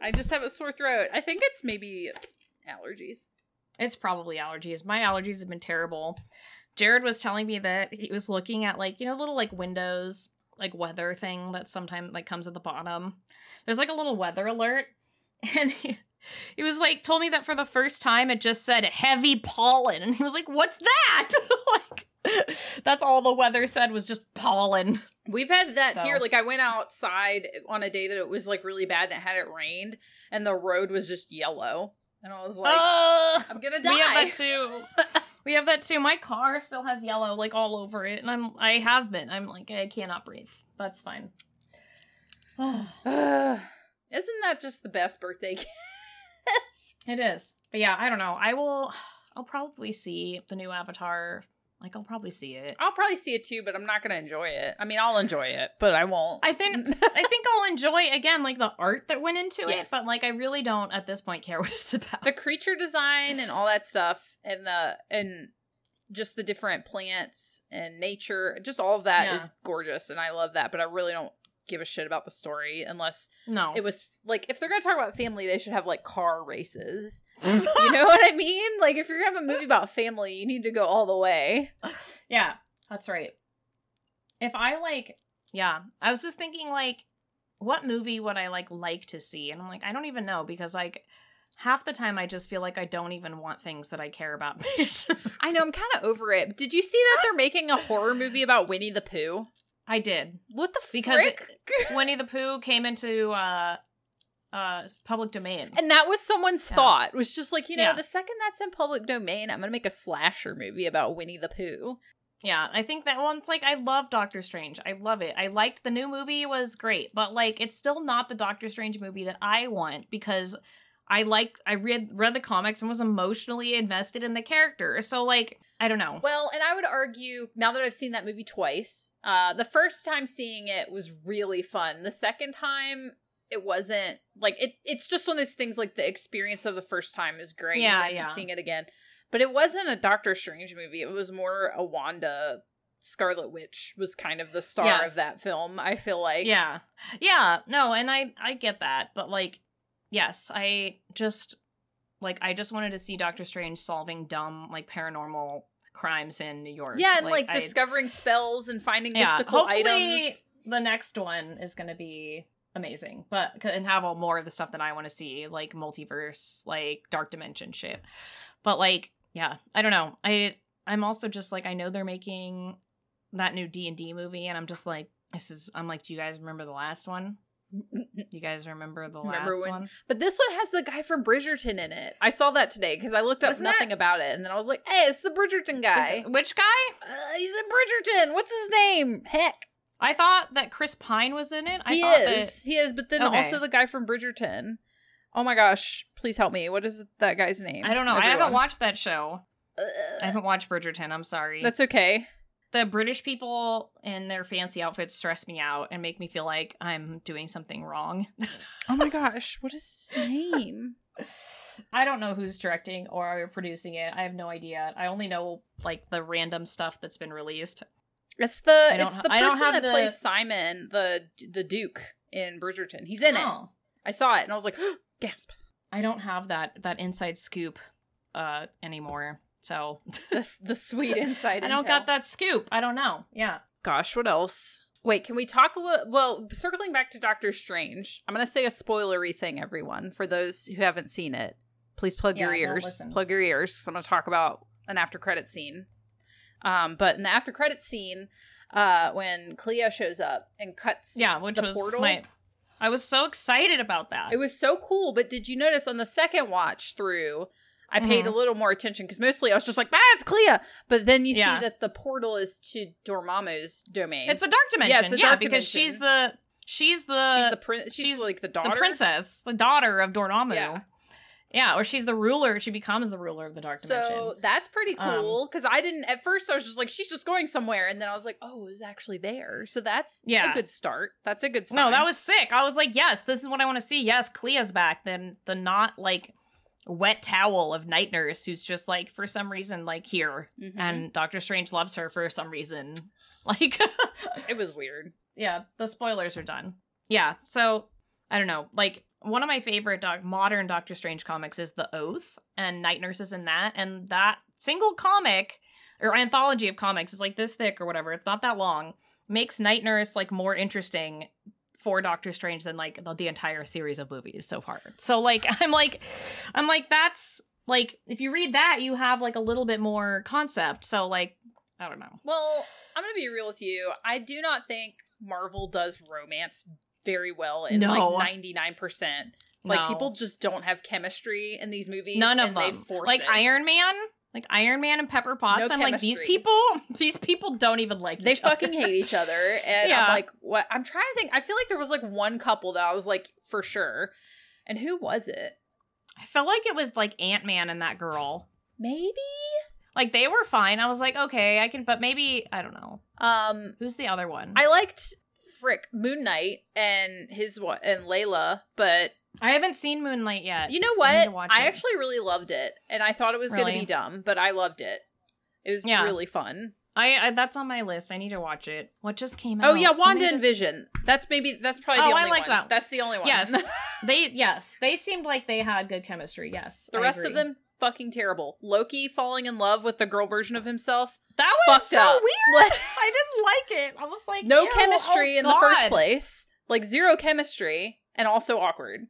I just have a sore throat. I think it's maybe allergies. It's probably allergies. My allergies have been terrible. Jared was telling me that he was looking at like, you know, little like windows, like weather thing that sometimes like comes at the bottom. There's like a little weather alert. [laughs] And he, he was like told me that for the first time it just said heavy pollen. And he was like, What's that? [laughs] like [laughs] that's all the weather said was just pollen. We've had that So- here. Like I went outside on a day that it was like really bad and it had it rained and the road was just yellow. And I was like, Ugh. I'm gonna die. We have that too. [laughs] we have that too. My car still has yellow like all over it, and I'm I have been. I'm like I cannot breathe. That's fine. [sighs] Isn't that just the best birthday [laughs] gift? it is, but yeah, I don't know. I will. [sighs] I'll probably see the new Avatar. Like I'll probably see it. I'll probably see it too, but I'm not gonna enjoy it. I mean, I'll enjoy it, but I won't. I think I think I'll enjoy again like the art that went into Yes. it, but like I really don't at this point care [laughs] what it's about. the creature design and all that stuff and the and just the different plants and nature just all of that is Yeah. gorgeous and i love that but i really don't give a shit about the story unless no, it was like if they're gonna talk about family they should have like car races [laughs] you know what i mean like if you're gonna have a movie about family you need to go all the way Yeah, that's right. If I like, yeah, I was just thinking like, what movie would I like like to see? And I'm like, I don't even know because like half the time I just feel like I don't even want things that I care about. i know i'm kind of over it did you see that they're making a horror movie about winnie the pooh I did what the because frick? it, [laughs] Winnie the Pooh came into uh uh public domain. And that was someone's Yeah. thought. It was just like, you know, Yeah. the second that's in public domain, I'm gonna make a slasher movie about Winnie the Pooh. Yeah, I think that one's like I love Doctor Strange. I love it. I liked the new movie was great, but like it's still not the Doctor Strange movie that I want because I like I read read the comics and was emotionally invested in the character. So like I don't know. Well, and I would argue now that I've seen that movie twice, uh, the first time seeing it was really fun. The second time it wasn't like it it's just one of those things like the experience of the first time is great. Yeah, and yeah. Seeing it again. But it wasn't a Doctor Strange movie. It was more a Wanda Scarlet Witch was kind of the star Yes. of that film, I feel like. Yeah. Yeah, no, and I I get that, but like yes, I just like I just wanted to see Doctor Strange solving dumb like paranormal crimes in New York. Yeah, and like, I- discovering spells and finding yeah, mystical hopefully items. the next one is going to be amazing, but and have all more of the stuff that I want to see, like multiverse, like dark dimension shit. But like, yeah, I don't know. I I'm also just like I know they're making that new D and D movie, and I'm just like, this is. I'm like, do you guys remember the last one? [laughs] You guys remember the Remember last when- one? But this one has the guy from Bridgerton in it. I saw that today because I looked up Wasn't that- nothing about it, and then I was like, "Hey, it's the Bridgerton guy. Which guy? Uh, he's in Bridgerton. What's his name? Heck, I thought that Chris Pine was in it. I he is. He is. But then Okay. also the guy from Bridgerton. Oh my gosh! Please help me. What is that guy's name? I don't know. I haven't watched that show. I haven't watched Bridgerton. I'm sorry. That's okay. The British people in their fancy outfits stress me out and make me feel like I'm doing something wrong. Oh my [laughs] gosh! What is his name? I don't know who's directing or producing it. I have no idea. I only know like the random stuff that's been released. It's the it's the person that the- plays Simon, the the Duke in Bridgerton. He's in it. Oh. I saw it and I was like, [gasps] gasp. I don't have that that inside scoop uh anymore. So [laughs] The the sweet inside. [laughs] I don't intel. got that scoop. I don't know. Yeah. Gosh, what else? Wait, can we talk a little? Well, circling back to Doctor Strange, I'm going to say a spoilery thing, everyone, for those who haven't seen it. Please plug your Yeah, don't ears. Plug your ears, because I'm going to talk about an after credit scene. Um, but in the after credit scene, uh, when Clea shows up and cuts, Yeah, which the was portal, my I was so excited about that. it was so cool. But did you notice on the second watch through? I paid Mhm. a little more attention because mostly I was just like, "Ah, it's Clea," but then you Yeah. see that the portal is to Dormammu's domain. It's the dark dimension. Yeah, it's the yeah, dark because dimension. she's the she's the she's the prin- she's, she's like the daughter, the princess, the daughter of Dormammu. Yeah. Yeah, or she's the ruler. She becomes the ruler of the dark dimension. So that's pretty Um, cool because I didn't at first. I was just like, she's just going somewhere, and then I was like, oh, it was actually there. So that's Yeah. a good start. That's a good sign. no, that was sick. I was like, yes, this is what I want to see. Yes, Clea's back. Then the not like wet towel of Night Nurse, who's just like for some reason like here, Mhm. and Doctor Strange loves her for some reason. [laughs] Like, it was weird. yeah, the spoilers are done. Yeah, so I don't know. Like one of my favorite doc- modern Doctor Strange comics is The Oath, and Night Nurse is in that, and that single comic or anthology of comics is like this thick or whatever. It's not that long. Makes Night Nurse like more interesting for Doctor Strange than like the, the entire series of movies so far. So like [laughs] I'm like I'm like that's like if you read that you have like a little bit more concept. So like I don't know. Well, I'm gonna be real with you. I do not think Marvel does romance very well in No. like 99 percent. Like No. people just don't have chemistry in these movies. None of and They them. force Like it. Iron Man, like Iron Man and Pepper Potts. No I'm like these people. [laughs] These people don't even like. They each other. fucking hate each other, [laughs] and Yeah. I'm like, what? I'm trying to think. I feel like there was like one couple that I was like for sure, and who was it? I felt like it was like Ant Man and that girl. Maybe. Like they were fine. I was like, okay, I can. But maybe I don't know. Um, Who's the other one? I liked Frick Moon Knight and his and Layla, but I haven't seen Moon Knight yet. you know what? watch I actually really loved it, and I thought it was going to be dumb, but I loved it. It was Yeah. really fun. I, I that's on my list. I need to watch it. What just came oh, out? Oh yeah, Wanda and just- Vision. That's maybe that's probably Oh, the I only like one. that. That's the only one. Yes, [laughs] they yes they seemed like they had good chemistry. Yes, the I rest agree. of them fucking terrible. Loki falling in love with the girl version of himself. that was fucked so up. weird. [laughs] I didn't like it. I was like, no chemistry oh, in the first place. Like zero chemistry and also awkward.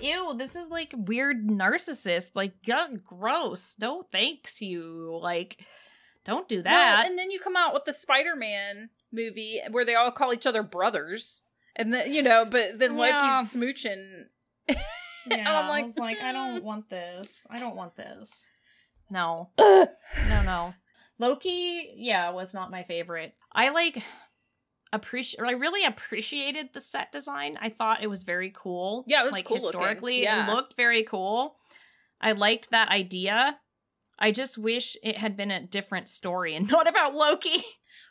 Ew, this is like weird narcissist. Like, gross. No thanks, you. Like, don't do that. Well, and then you come out with the Spider-Man movie where they all call each other brothers. And then, you know, but then Yeah. Loki's smooching. yeah, [laughs] and I'm like, I was like, I don't mm. want this. I don't want this. No, [laughs] no, no. Loki, yeah, was not my favorite. I like appreciate. I really appreciated the set design. I thought it was very cool. Yeah, it was like cool looking. historically. Yeah. It looked very cool. I liked that idea. I just wish it had been a different story and [laughs] not about Loki.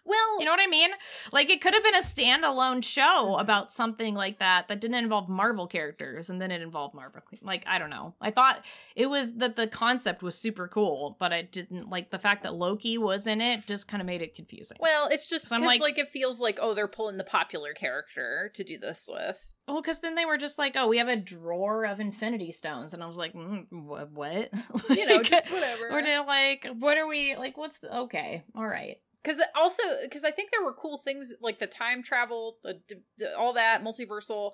Well, You know what I mean? Like it could have been a standalone show Mhm. about something like that that didn't involve Marvel characters and then it involved Marvel. Like I don't know. I thought it was that the concept was super cool, but I didn't like the fact that Loki was in it just kind of made it confusing. well, it's just because like, like- it feels like oh they're pulling the popular character to do this with. Well, because then they were just like, "Oh, we have a drawer of Infinity Stones," and I was like, mm, wh- "What?" [laughs] You know, Like, just whatever. Or they're like, "What are we like? What's the okay? All right." Because also, because I think there were cool things like the time travel, the, d- all that multiversal,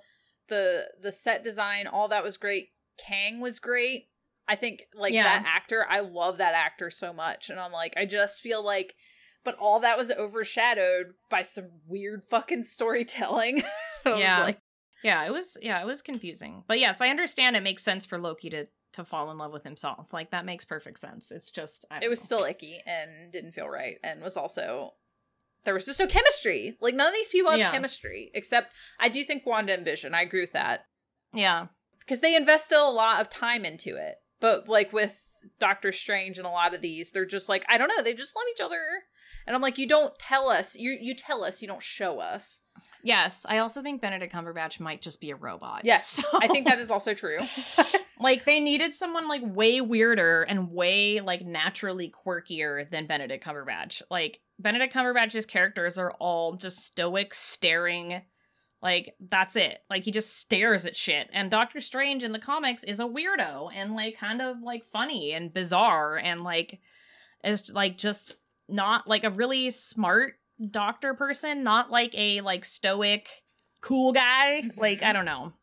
the the set design, all that was great. Kang was great. I think like Yeah. that actor, I love that actor so much, and I'm like, I just feel like, but all that was overshadowed by some weird fucking storytelling. [laughs] Yeah. like, Yeah, it was yeah, it was confusing. But yes, I understand it makes sense for Loki to to fall in love with himself. Like that makes perfect sense. It's just I it was know. still icky and didn't feel right, and was also. There was just no chemistry. Like none of these people have Yeah. chemistry, except I do think Wanda and Vision. I agree with that. Yeah. because they invested a lot of time into it. But like with Doctor Strange and a lot of these, they're just like, I don't know, they just love each other. And I'm like, you don't tell us. You you tell us, you don't show us. Yes, I also think Benedict Cumberbatch might just be a robot. Yes, [laughs] So- I think that is also true. [laughs] like they needed someone like way weirder and way like naturally quirkier than Benedict Cumberbatch. Like Benedict Cumberbatch's characters are all just stoic staring like that's it. Like he just stares at shit. And Doctor Strange in the comics is a weirdo and like kind of like funny and bizarre and like is like just not like a really smart doctor person, not like a like stoic cool guy. Mm-hmm. Like I don't know.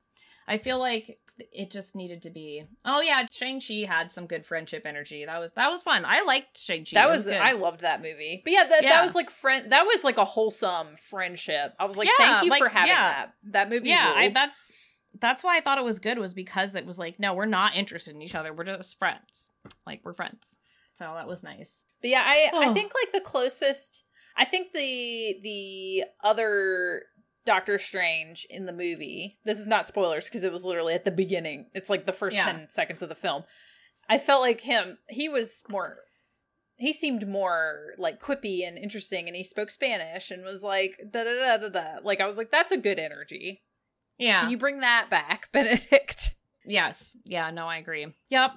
I feel like it just needed to be. Oh yeah, Shang Chi had some good friendship energy. That was that was fun. I liked Shang Chi. that was I loved that movie. But yeah, that, that was like friend. That was like a wholesome friendship. I was like, Yeah, thank you like, for having yeah. that. That movie. yeah. I, that's that's why I thought it was good was because it was like no, we're not interested in each other. We're just friends. Like we're friends. So that was nice. But yeah, I I Oh. think like the closest I think the the other Doctor Strange in the movie. This is not spoilers because it was literally at the beginning. It's like the first Yeah. 10 seconds of the film. I felt like him he was more he seemed more like quippy and interesting and he spoke Spanish and was like da da da da da. Like I was like that's a good energy. Yeah. Can you bring that back, [laughs] Benedict? yes. Yeah. No, I agree. Yep.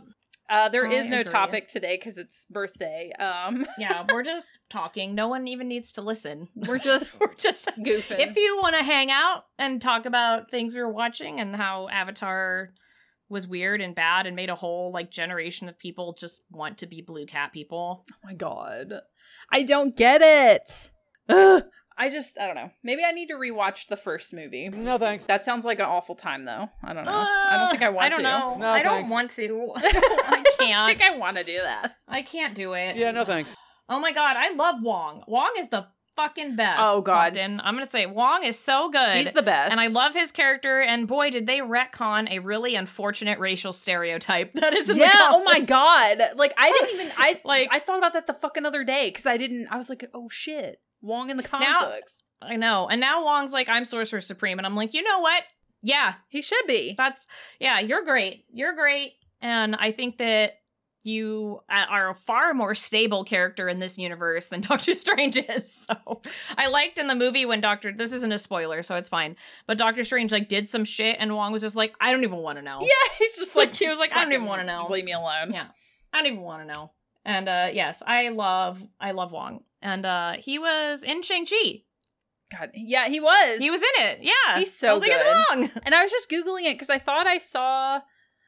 Uh, there I is no agree. topic today because it's birthday. Um, [laughs] Yeah. we're just talking. No one even needs to listen. we're [laughs] just we're just [laughs] goofing. if you want to hang out and talk about things we were watching and how Avatar was weird and bad and made a whole like generation of people just want to be blue cat people. Oh my god. I don't get it. Ugh. I just I don't know. Maybe I need to rewatch the first movie. No thanks. That sounds like an awful time though. I don't know. I don't uh, think I want to. I don't to. know. No, I don't want to. I [laughs] [laughs] I can't. I think I want to do that. I can't do it. Yeah, no thanks. Oh my god, I love Wong. Wong is the fucking best. Oh, God. Compton. I'm gonna say Wong is so good. He's the best. and I love his character. And boy, did they retcon a really unfortunate racial stereotype [laughs] that is in the Yeah, oh my god. Like I didn't even I like Like- I thought about that the fucking other day cuz I didn't I was like, "Oh shit. Wong in the comic Now- books." I know. And now Wong's like, I'm Sorcerer Supreme. And I'm like, you know what? Yeah, He should be. that's, yeah, you're great. You're great. And I think that you uh, are a far more stable character in this universe than [laughs] Doctor Strange is. So I liked in the movie when Doctor, this isn't a spoiler, so it's fine. But Doctor Strange like did some shit and Wong was just like, I don't even want to know. Yeah, he's just Like, he was like, I don't even wanna know." Leave me alone. Yeah. I don't even want to know. And uh yes, I love, I love Wong. And uh he was in Shang-Chi. God. Yeah, he was. He was in it. Yeah. He's so I was like, good. it's Wong. And I was just googling it because I thought I saw,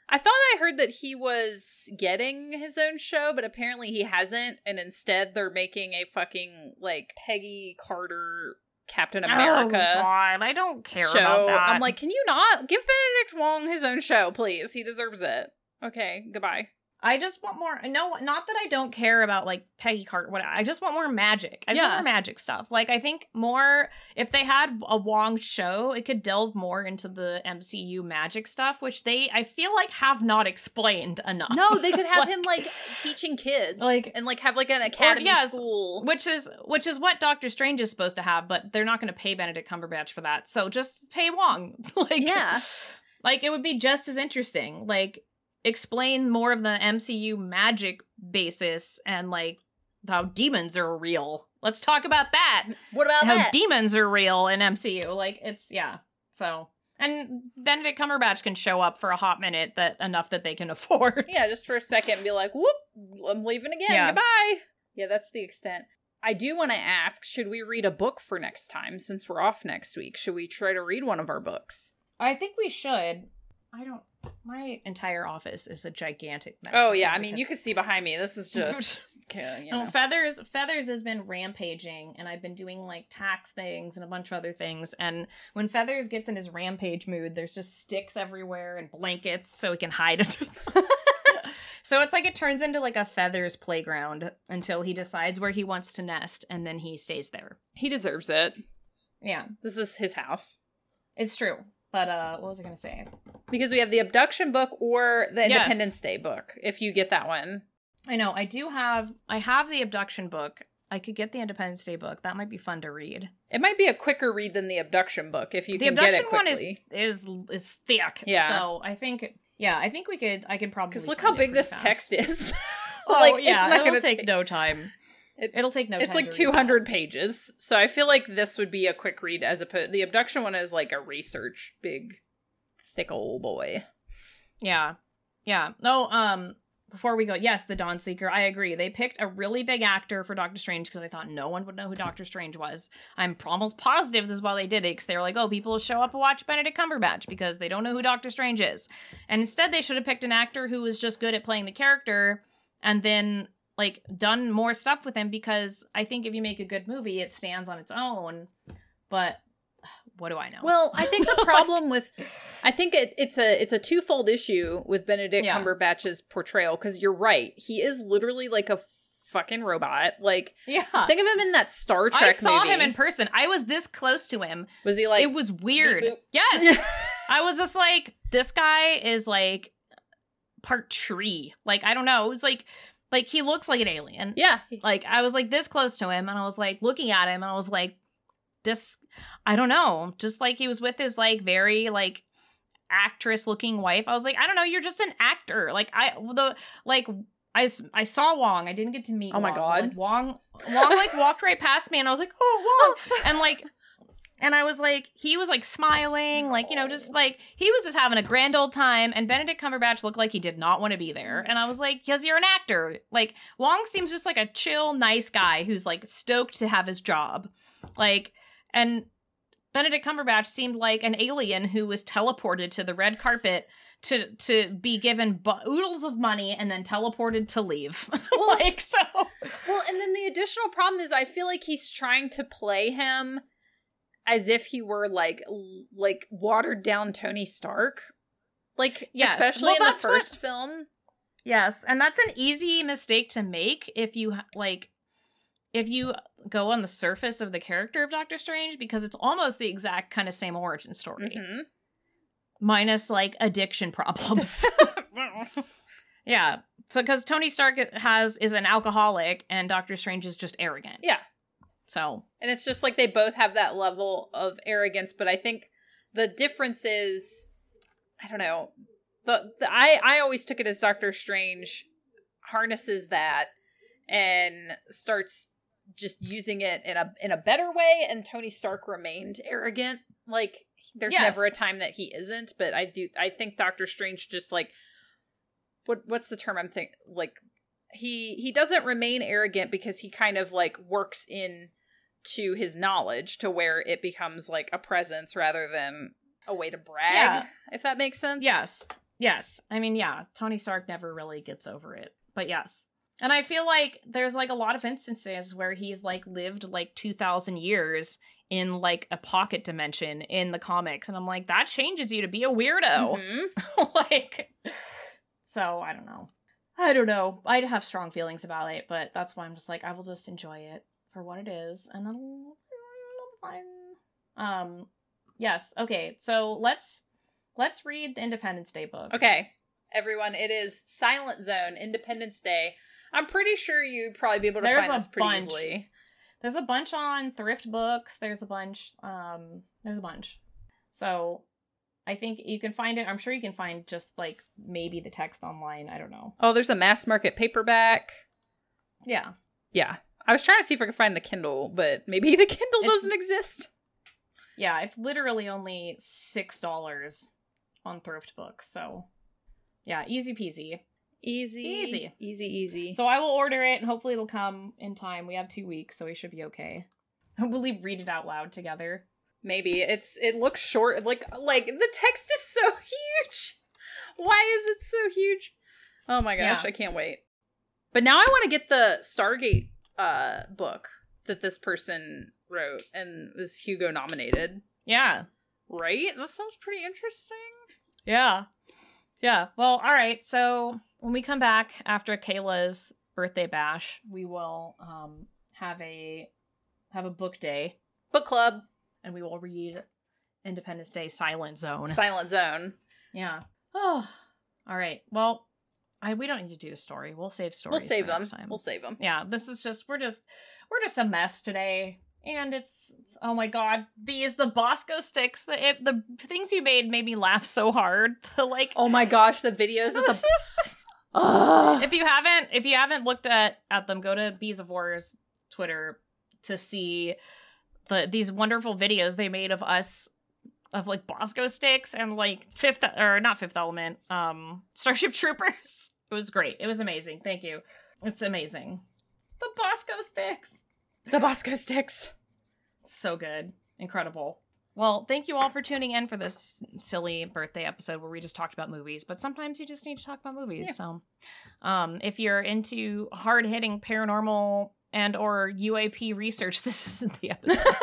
I thought I heard that he was getting his own show, but apparently he hasn't. And instead, they're making a fucking like Peggy Carter Captain America. Oh America God, I don't care show. about that. I'm like, can you not give Benedict Wong his own show, please? He deserves it. Okay, goodbye. I just want more. No, not that I don't care about like Peggy Carter. What I just want more magic. I just Yeah. want more magic stuff. Like I think more if they had a Wong show, it could delve more into the MCU magic stuff, which they I feel like have not explained enough. No, they could [laughs] have Like- him like teaching kids, Like- and like have like an academy yes, school. which is which is what Doctor Strange is supposed to have, but they're not going to pay Benedict Cumberbatch for that. So just pay Wong. [laughs] like Yeah. like it would be just as interesting. Like explain more of the MCU magic basis and like how demons are real. Let's talk about that. What about how that? demons are real in MCU. Like it's yeah. So and Benedict Cumberbatch can show up for a hot minute that enough that they can [laughs] afford. yeah, just for a second and be like, whoop, I'm leaving again. Yeah. Goodbye. Yeah, that's the extent. I do want to ask should we read a book for next time since we're off next week? Should we try to read one of our books? I think we should. I don't. My entire office is a gigantic mess. Oh, yeah. I mean, you can see behind me. This is [laughs] just. [laughs] you [laughs] No, know. Feathers Feathers has been rampaging and I've been doing like tax things and a bunch of other things and when Feathers gets in his rampage mood there's just sticks everywhere and blankets so he can hide under them. so it's like it turns into like a Feathers playground until he decides where he wants to nest and then he stays there. He deserves it. Yeah, This is his house. it's true. But uh what was I going to say? Because we have the abduction book or the Yes. Independence Day book, if you get that one. I know I do have I have the abduction book. I could get the Independence Day book. That might be fun to read. It might be a quicker read than the abduction book if you the can get abduction it one is is is thick. Yeah. So I think yeah, I think we could I could probably Because look how big this fast. text is. [laughs] Oh like, yeah, it's not it'll gonna take, take- no time. It- It'll take no it's like read 200 pages. So I feel like this would be a quick read as opposed the abduction one is like a research big thick old boy. Yeah. Yeah. No, um before we go, yes, the Dawn Seeker. I agree. They picked a really big actor for Doctor Strange because I thought no one would know who Doctor Strange was. I'm almost positive this is why they did it because they were like, oh, people will show up and watch Benedict Cumberbatch because they don't know who Doctor Strange is. And instead, they should have picked an actor who was just good at playing the character and then like done more stuff with him because I think if you make a good movie, it stands on its own. But [sighs] what do I know? Well, I think the [laughs] problem with I think it, it's a it's a twofold issue with Benedict Yeah. Cumberbatch's portrayal because you're right. He is literally like a fucking robot. Like yeah. think of him in that Star Trek I saw movie. him in person. I was this close to him. was he like it was weird. boop? Yes. [laughs] I was just like, this guy is like part tree. Like, I don't know. It was like like he looks like an alien. Yeah. Like I was like this close to him and I was like looking at him and I was like, this I don't know. Just like he was with his like very like actress looking wife. I was like, I don't know, you're just an actor. Like I the like I, I saw Wong. I didn't get to meet. Oh my Wong, God. Like, Wong Wong like walked right past me, and I was like, "Oh, Wong!" [laughs] and like, and I was like, he was like smiling, like you know, just like he was just having a grand old time. And Benedict Cumberbatch looked like he did not want to be there, and I was like, "Because you're an actor." Like Wong seems just like a chill, nice guy who's like stoked to have his job, like, and Benedict Cumberbatch seemed like an alien who was teleported to the red carpet to to be given bu- oodles of money and then teleported to leave. [laughs] like so. Well, and then the additional problem is I feel like he's trying to play him as if he were like l- like watered down Tony Stark. Like Yes. especially Well, in the that's what- first film. Yes, and that's an easy mistake to make if you like if you go on the surface of the character of Doctor Strange because it's almost the exact kind of same origin story Mhm. minus like addiction problems. [laughs] yeah. So cuz Tony Stark has is an alcoholic and Doctor Strange is just arrogant. Yeah. So, And it's just like they both have that level of arrogance, but I think the difference is I don't know. The, the I I always took it as Doctor Strange harnesses that and starts just using it in a in a better way and Tony Stark remained arrogant. Like there's Yes. never a time that he isn't, but I do I think Doctor Strange just like what what's the term I'm think like he he doesn't remain arrogant because he kind of like works in to his knowledge to where it becomes like a presence rather than a way to brag Yeah. if that makes sense Yes. Yes. I mean, yeah, Tony Stark never really gets over it. But yes. And I feel like there's like a lot of instances where he's like lived like 2000 years in like a pocket dimension in the comics and I'm like that changes you to be a weirdo. Mhm. [laughs] like so I don't know. I don't know. I'd have strong feelings about it, but that's why I'm just like I will just enjoy it for what it is and it'll, it'll fine. Um yes, okay. So let's let's read the Independence Day book. okay everyone it is silent zone independence day i'm pretty sure you'd probably be able to There's find this pretty bunch. easily There's a bunch on thrift books. There's a bunch. Um, there's a bunch. So I think you can find it. I'm sure you can find just like maybe the text online. I don't know. oh there's a mass market paperback Yeah. Yeah. I was trying to see if I could find the Kindle, but maybe [laughs] the Kindle It's- doesn't exist. Yeah, it's literally only six dollars on Thrift Books. So yeah, easy peasy. Easy. Easy. Easy, easy. So I will order it and hopefully it'll come in time. We have two weeks, so we should be okay. [laughs] Hopefully read it out loud together. maybe it's it looks short like like the text is [laughs] so huge. Why is it so huge? Oh my gosh, Yeah. I can't wait. But now I want to get the Stargate uh book that this person wrote and was Hugo nominated. Yeah. Right? That sounds pretty interesting. Yeah. Yeah. Well, all right. So when we come back after Kayla's birthday bash, we will um have a have a book day Book club, and we will read Independence Day Silent Zone. Silent Zone. yeah. Oh. All right. Well, I we don't need to do a story. We'll save stories. We'll save them. time. We'll save them. yeah, this is just we're just we're just a mess today. And it's, it's oh my god, bees the Bosco sticks. The it, the things you made made me laugh so hard. [laughs] The like Oh my gosh, the videos of the [laughs] [laughs] Ugh. if you haven't if you haven't looked at at them go to bees of war's twitter to see the these wonderful videos they made of us of like bosco sticks and like fifth or not fifth element um [laughs] starship troopers. It was great. It was amazing. Thank you. It's amazing. The bosco sticks. The Bosco sticks. so good. Incredible. Well thank you all for tuning in for this silly birthday episode where we just talked about movies but sometimes you just need to talk about movies Yeah. so. Um if you're into hard-hitting paranormal and or uap research [laughs] this isn't the episode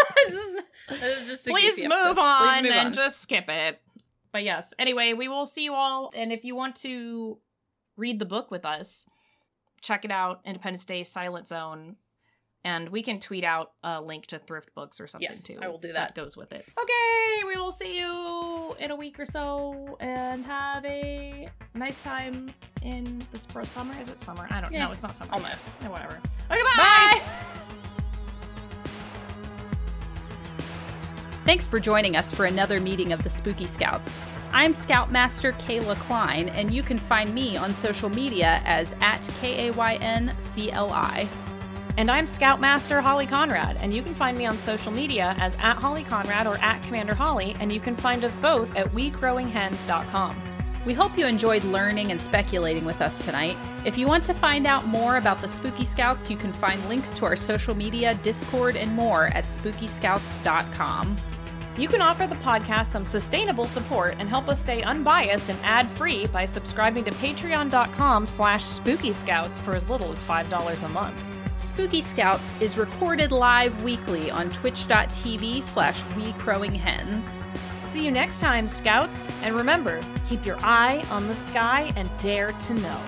please move episode. on Please move and on. just skip it but yes anyway we will see you all and if you want to read the book with us check it out independence day silent zone and we can tweet out a link to thrift books or something Yes, too I will do that. goes with it okay we will see you in a week or so and have a nice time in the spring summer is it summer i don't Yeah, know it's not summer almost. Yeah, whatever okay bye. Bye. [laughs] Thanks for joining us for another meeting of the Spooky Scouts. I'm Scoutmaster Kayla Klein, and you can find me on social media as at K A Y N C L I. And I'm Scoutmaster Holly Conrad, and you can find me on social media as at Holly Conrad or at Commander Holly, and you can find us both at WeGrowingHens.com. We hope you enjoyed learning and speculating with us tonight. If you want to find out more about the Spooky Scouts, you can find links to our social media, Discord, and more at spookyscouts.com. You can offer the podcast some sustainable support and help us stay unbiased and ad-free by subscribing to patreon.com slash spooky scouts for as little as $5 a month. Spooky Scouts is recorded live weekly on twitch.tv slash we crowing hens. See you next time, Scouts, and remember, keep your eye on the sky and dare to know.